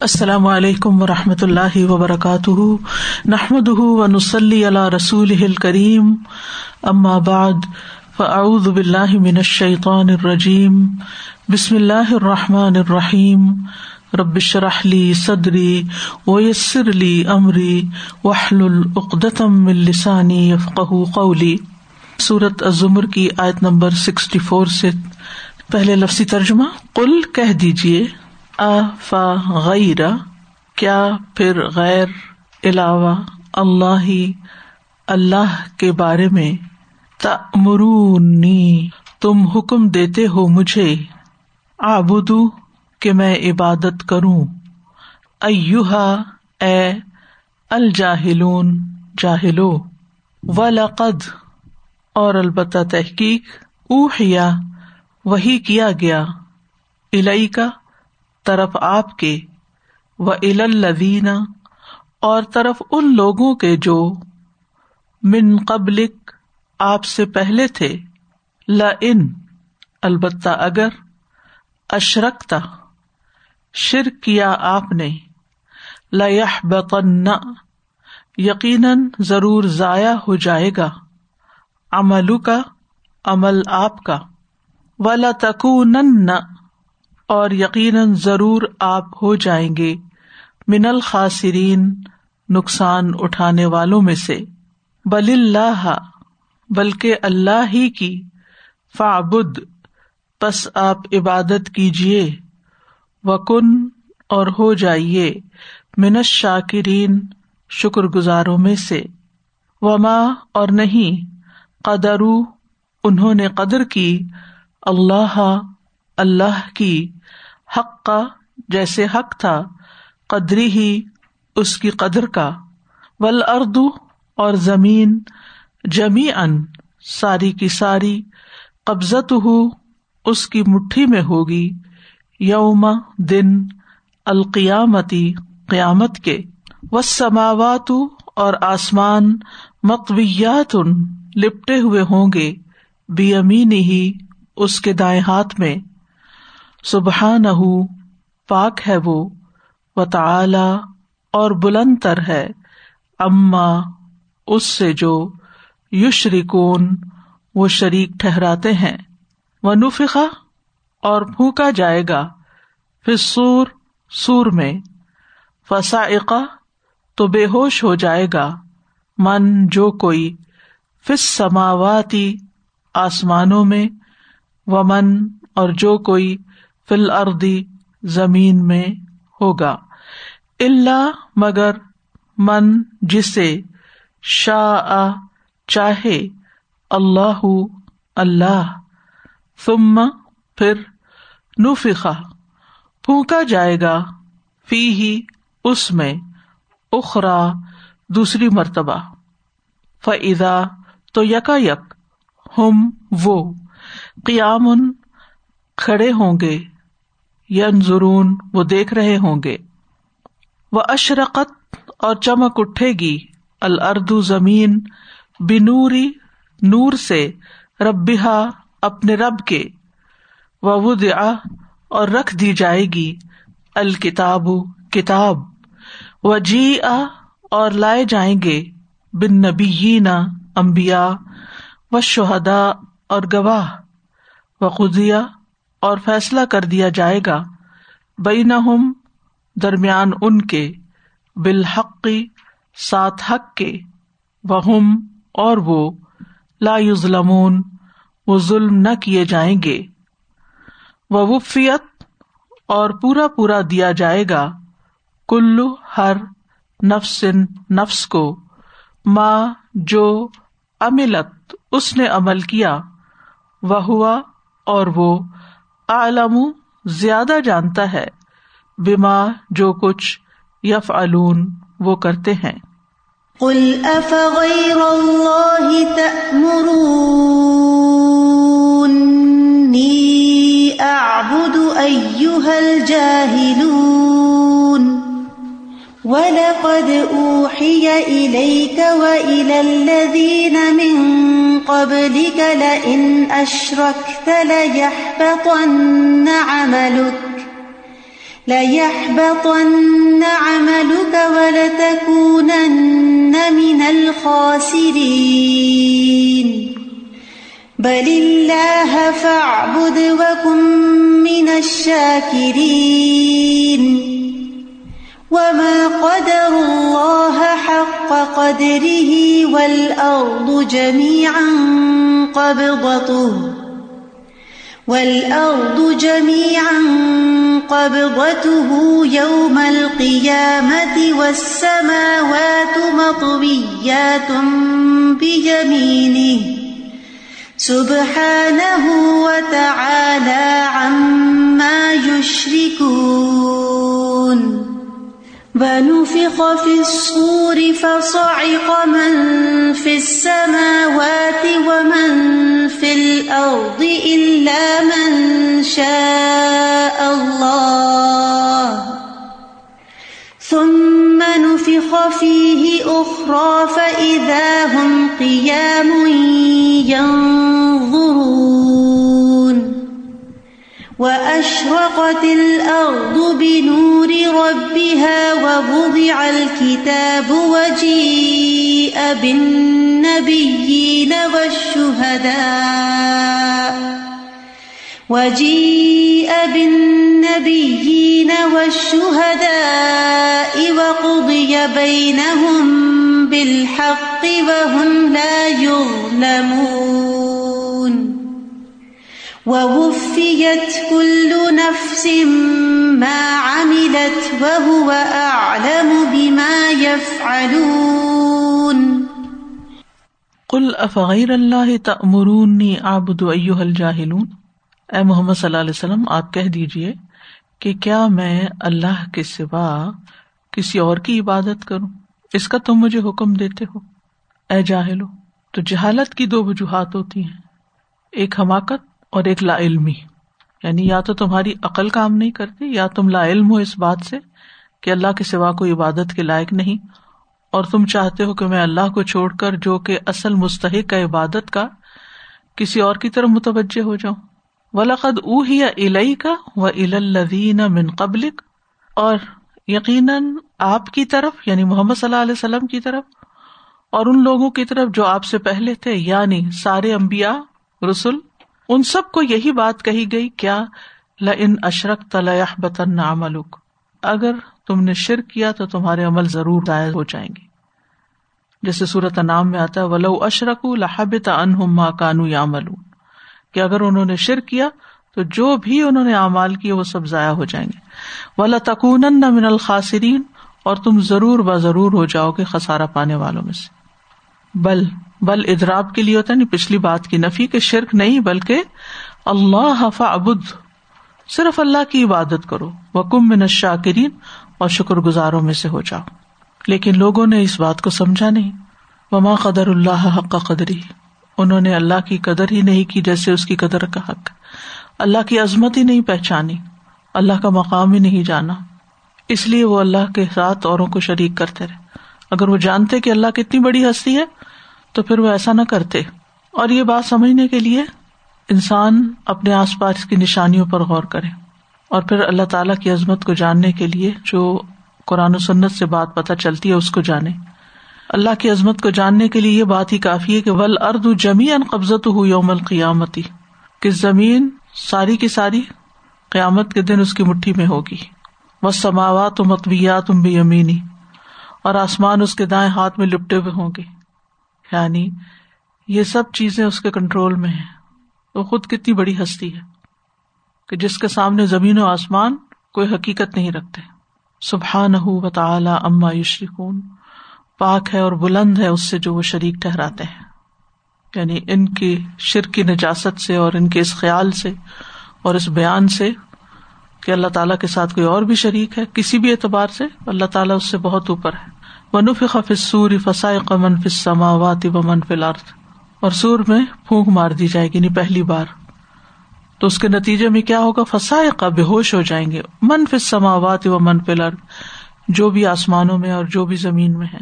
السلام علیکم و رحمۃ اللہ وبرکاتہ۔ نحمد و نسلی اللہ رسول کریم بعد، فاعوذ باللہ من الشیطان الرجیم۔ بسم اللہ الرحمٰن الرحیم۔ ربش رحلی صدری ویسر علی عمری وحل العقدم السانی یفق قولی۔ صورت ازمر کی آیت نمبر سکسٹی فور سے پہلے لفظی ترجمہ۔ کل کہہ دیجیے غیر کیا پھر غیر علاوہ اللہ اللہ کے بارے میں تمرونی تم حکم دیتے ہو مجھے آبدو کہ میں عبادت کروں۔ ایوہا اے الجاہلون، جاہلو و لقد اور البتہ تحقیق اوہیا وہی کیا گیا۔ الئی کا طرف آپ کے، و الدین اور طرف ان لوگوں کے جو من قبلک آپ سے پہلے تھے ل ان البتہ اگر اشرکتا شر کیا آپ نے لہ بقن یقیناً ضرور ضائع ہو جائے گا عمل کا عمل آپ کا ولا تکون اور یقیناً ضرور آپ ہو جائیں گے من الخاصرین نقصان اٹھانے والوں میں سے۔ بل اللہ، بلکہ اللہ ہی کی۔ فعبد پس آپ عبادت کیجیے وکن، اور ہو جائیے۔ منت شاکرین شکر گزاروں میں سے۔ وما، اور نہیں قدرو انہوں نے قدر کی۔ اللہ اللہ کی حق کا جیسے حق تھا، قدری ہی اس کی قدر کا۔ ول اردو اور زمین جمی ان ساری کی ساری قبضت ہو اس کی مٹھی میں ہوگی یوم دن القیامتی قیامت کے۔ و سماوات اور آسمان مقویات لپٹے ہوئے ہوں گے بے امینی ہی اس کے دائیں ہاتھ میں۔ سبحان پاک ہے وہ و تعلی اور بلند تر ہے۔ اما، اس سے جو یوش ریکون وہ شریک ٹھہراتے ہیں۔ وہ نفقا اور پھونکا جائے گا۔ پھر سور سور میں۔ فسائقہ تو بے ہوش ہو جائے گا۔ من، جو کوئی۔ فس سماواتی آسمانوں میں۔ و من اور جو کوئی۔ فل اردی زمین میں ہوگا۔ اللہ مگر من جسے شاہ چاہے، اللہ اللہ۔ ثم پھر نفقا پھونکا جائے گا فی ہی اس میں۔ اخرا دوسری مرتبہ۔ فضا تو یکا یک ہم وہ قیام کھڑے ہوں گے۔ ینظرون، وہ دیکھ رہے ہوں گے۔ وہ اشرقت اور چمک اٹھے گی۔ الردو زمین بنوری نور سے ربا اپنے رب کے۔ ودع اور رکھ دی جائے گی۔ الکتاب، کتاب۔ و جی اور لائے جائیں گے۔ بن نبی امبیا و شہدا اور گواہ۔ و خدیا اور فیصلہ کر دیا جائے گا بئی نہ درمیان ان کے بالحقی سات حق کے، وہم اور وہ، لا ظلمون وہ ظلم نہ کیے جائیں گے۔ وہ وفیت اور پورا پورا دیا جائے گا کلو ہر نفس نفس کو ماں جو املت اس نے عمل کیا وہ ہوا اور وہ عالم زیادہ جانتا ہے، بما جو کچھ یف علون وہ کرتے ہیں۔ قل افغیر اللہ تأمرونی، اعبد ایوہ الجاہلون۔ وَلَقَدْ أُوحِيَ إِلَيْكَ وَإِلَى الَّذِينَ مِن قَبْلِكَ لَئِنْ أَشْرَكْتَ لَيَحْبَطَنَّ عَمَلُكَ ليحبطن عملك ولتكونن من الخاسرين بل الله فاعبد وكن من الشاكرين وما قدر الله حق قدره والأرض جميعا قبضته والأرض جميعا قبضته يوم القيامة والسماوات مطويات بيمينه سبحانه وتعالى عما يشركون ونفخ في الصور فصعق من في السماوات ومن في الأرض إلا من شاء الله. ثم نفخ فيه أخرى فإذا هم قيام وأشرقت الأرض بنور ربها ووضع الكتاب وجيء بالنبيين والشهداء وجيء بالنبيين والشهداء وقضي بينهم بالحق وهم لا يظلمون ووفيت كل نفس ما عملت وهو أعلم بما يفعلون. قل افغیر اللہ تأمرونی اعبد ایها الجاہلون اے محمد صلی اللہ علیہ وسلم، آپ کہہ دیجیے کہ کیا میں اللہ کے سوا کسی اور کی عبادت کروں؟ اس کا تم مجھے حکم دیتے ہو۔ اے جاہلو، تو جہالت کی دو وجوہات ہوتی ہیں۔ ایک حماقت اور ایک لا علمی۔ یعنی یا تو تمہاری عقل کام نہیں کرتی، یا تم لا علم ہو اس بات سے کہ اللہ کے سوا کوئی عبادت کے لائق نہیں۔ اور تم چاہتے ہو کہ میں اللہ کو چھوڑ کر جو کہ اصل مستحق ہے عبادت کا، کسی اور کی طرف متوجہ ہو جاؤں۔ ولاقد او ہی الئی کا و الدین من قبلک اور یقیناً آپ کی طرف یعنی محمد صلی اللہ علیہ وسلم کی طرف، اور ان لوگوں کی طرف جو آپ سے پہلے تھے یعنی سارے امبیا رسول ان سب کو یہی بات کہی گئی، کیا ل ان اشرک تلیہ بطن عملک؟ اگر تم نے شرک کیا تو تمہارے عمل ضرور ضائع ہو جائیں گے۔ جیسے صورت نام میں آتا ہے، ولو اشرک لہبت ان ما کانو یا کہ اگر انہوں نے شرک کیا تو جو بھی انہوں نے اعمال کیے وہ سب ضائع ہو جائیں گے۔ ولا تکون من الخاصرین اور تم ضرور ب ضرور ہو جاؤ گے خسارا پانے والوں میں سے۔ بل بل ادراب کے لیے ہوتا ہے یعنی پچھلی بات کی نفی کے شرک نہیں، بلکہ اللہ حفا ابد صرف اللہ کی عبادت کرو۔ وکم من شاکرین اور شکر گزاروں میں سے ہو جاؤ۔ لیکن لوگوں نے اس بات کو سمجھا نہیں۔ وما قدر اللہ حق کا قدری انہوں نے اللہ کی قدر ہی نہیں کی جیسے اس کی قدر کا حق۔ اللہ کی عظمت ہی نہیں پہچانی۔ اللہ کا مقام ہی نہیں جانا۔ اس لیے وہ اللہ کے ساتھ اوروں کو شریک کرتے رہے۔ اگر وہ جانتے کہ اللہ کتنی بڑی ہستی ہے تو پھر وہ ایسا نہ کرتے۔ اور یہ بات سمجھنے کے لیے انسان اپنے آس پاس کی نشانیوں پر غور کرے۔ اور پھر اللہ تعالیٰ کی عظمت کو جاننے کے لیے جو قرآن و سنت سے بات پتہ چلتی ہے اس کو جانے۔ اللہ کی عظمت کو جاننے کے لیے یہ بات ہی کافی ہے کہ ول ارد جمی ان قبضت ہو یوم القیامتی کہ زمین ساری کی ساری قیامت کے دن اس کی مٹھی میں ہوگی۔ وہ سماوات متویات بھی امینی اور آسمان اس کے دائیں ہاتھ میں لپٹے ہوئے ہوں گے۔ یعنی یہ سب چیزیں اس کے کنٹرول میں ہیں۔ وہ خود کتنی بڑی ہستی ہے کہ جس کے سامنے زمین و آسمان کوئی حقیقت نہیں رکھتے۔ سبحان و تعالی اما یشرکون۔ پاک ہے اور بلند ہے اس سے جو وہ شریک ٹہراتے ہیں۔ یعنی ان کی شرک کی نجاست سے اور ان کے اس خیال سے اور اس بیان سے کہ اللہ تعالیٰ کے ساتھ کوئی اور بھی شریک ہے کسی بھی اعتبار سے اللہ تعالیٰ اس سے بہت اوپر ہے۔ ونف فسور فسائے قمن فسما واتی و من فل اور سور میں پھونک مار دی جائے گی نہیں پہلی بار۔ تو اس کے نتیجے میں کیا ہوگا؟ فسائے کا بے ہوش ہو جائیں گے۔ من فسما و من فل جو بھی آسمانوں میں اور جو بھی زمین میں ہے۔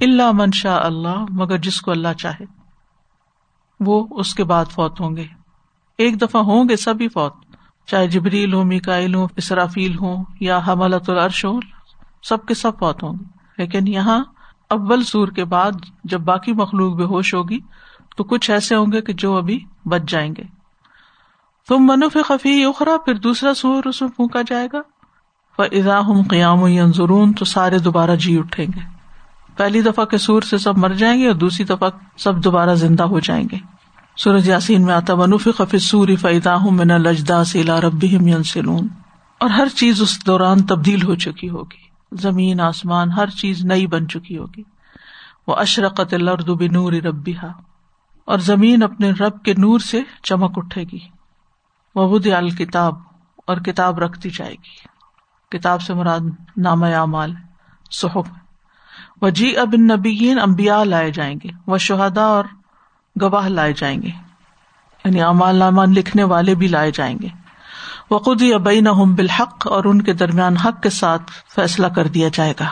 اللہ من شاہ اللہ، مگر جس کو اللہ چاہے۔ وہ اس کے بعد فوت ہوں گے۔ ایک دفعہ ہوں گے سبھی فوت۔ چاہے جبریل ہو میکائل ہو اسرافیل ہو یا حملت العرش ہو سب کے سب فوت ہوں گے۔ لیکن یہاں اول سور کے بعد جب باقی مخلوق بے ہوش ہوگی تو کچھ ایسے ہوں گے کہ جو ابھی بچ جائیں گے۔ تم منف خفی اخرا پھر دوسرا سور اس میں پھونکا جائے گا۔ اضا ہم قیام ضرور تو سارے دوبارہ جی اٹھیں گے۔ پہلی دفعہ کے سور سے سب مر جائیں گے اور دوسری دفعہ سب دوبارہ زندہ ہو جائیں گے۔ سورج یاسین میں آتا منف خفی سور فیدا ہوں من لجدا سیلا رب سلون اور ہر چیز اس دوران تبدیل ہو چکی ہوگی۔ زمین، آسمان، ہر چیز نئی بن چکی ہوگی۔ وہ اشرقت الرد بنور ربیہ اور زمین اپنے رب کے نور سے چمک اٹھے گی۔ وہ الکتاب اور کتاب رکھتی جائے گی۔ کتاب سے مراد نام اعمال، صحف۔ و جی اب نبیین امبیا لائے جائیں گے۔ وہ شہدا اور گواہ لائے جائیں گے۔ یعنی امال نامہ لکھنے والے بھی لائے جائیں گے۔ وہ خود ابئی نہ بالحق اور ان کے درمیان حق کے ساتھ فیصلہ کر دیا جائے گا۔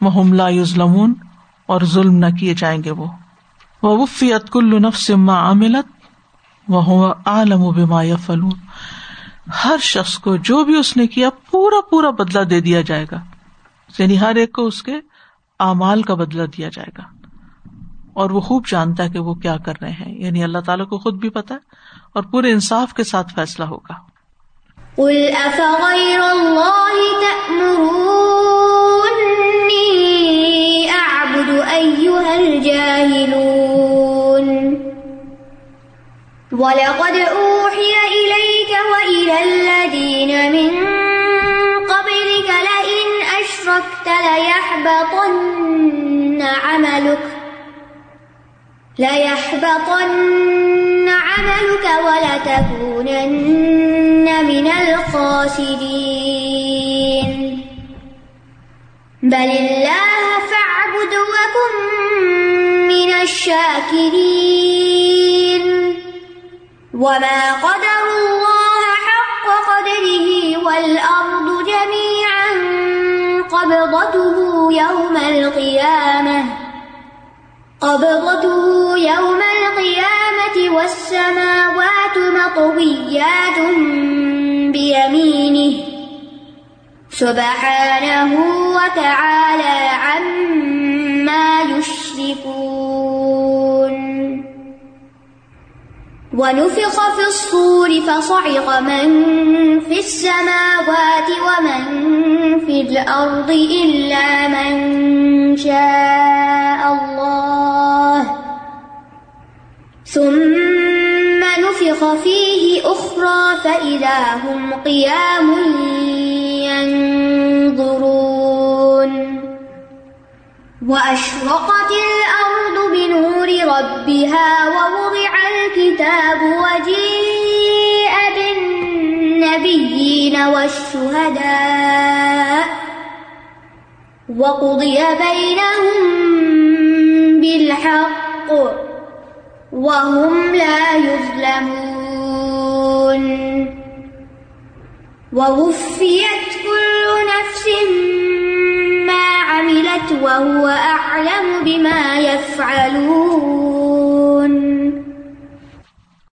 وہ لا یوزلمون اور ظلم نہ کیے جائیں گے وہ۔ وفیت کل نفس ما عملت وہ عالم و بما فلون ہر شخص کو جو بھی اس نے کیا پورا پورا بدلا دے دیا جائے گا۔ یعنی ہر ایک کو اس کے اعمال کا بدلا دیا جائے گا۔ اور وہ خوب جانتا ہے کہ وہ کیا کر رہے ہیں۔ یعنی اللہ تعالیٰ کو خود بھی پتا ہے اور پورے انصاف کے ساتھ فیصلہ ہوگا۔ وَلَقَدْ أُوحِيَ إِلَيْكَ وَإِلَى الَّذِينَ مِن قَبْلِكَ لَئِنْ أَشْرَكْتَ لَيَحْبَطَنَّ عَمَلُكَ لَيَحْبَطَنَّ عَمَلُكَ وَلَتَكُونَنَّ مِنَ الْخَاسِرِينَ بَلِ اللَّهَ فَاعْبُدْ وَكُن مِّنَ الشَّاكِرِينَ وما قدر الله حق قدره والأرض جميعا قبضته يوم القيامة قبضته يوم القيامة والسماوات مطويات سبحانه وتعالى عما يشركون. ونفخ في الصور فصعق من في السماوات ومن في الأرض إلا من شاء الله. ثم نفخ فيه أخرى فإذا هم قيام وأشرقت الأرض بنور ربها ووضع الكتاب وجيء بالنبيين والشهداء وقضي بينهم بالحق وهم لا يظلمون ووفيت كل نفس ما عملت وهو أعلم بما يفعلون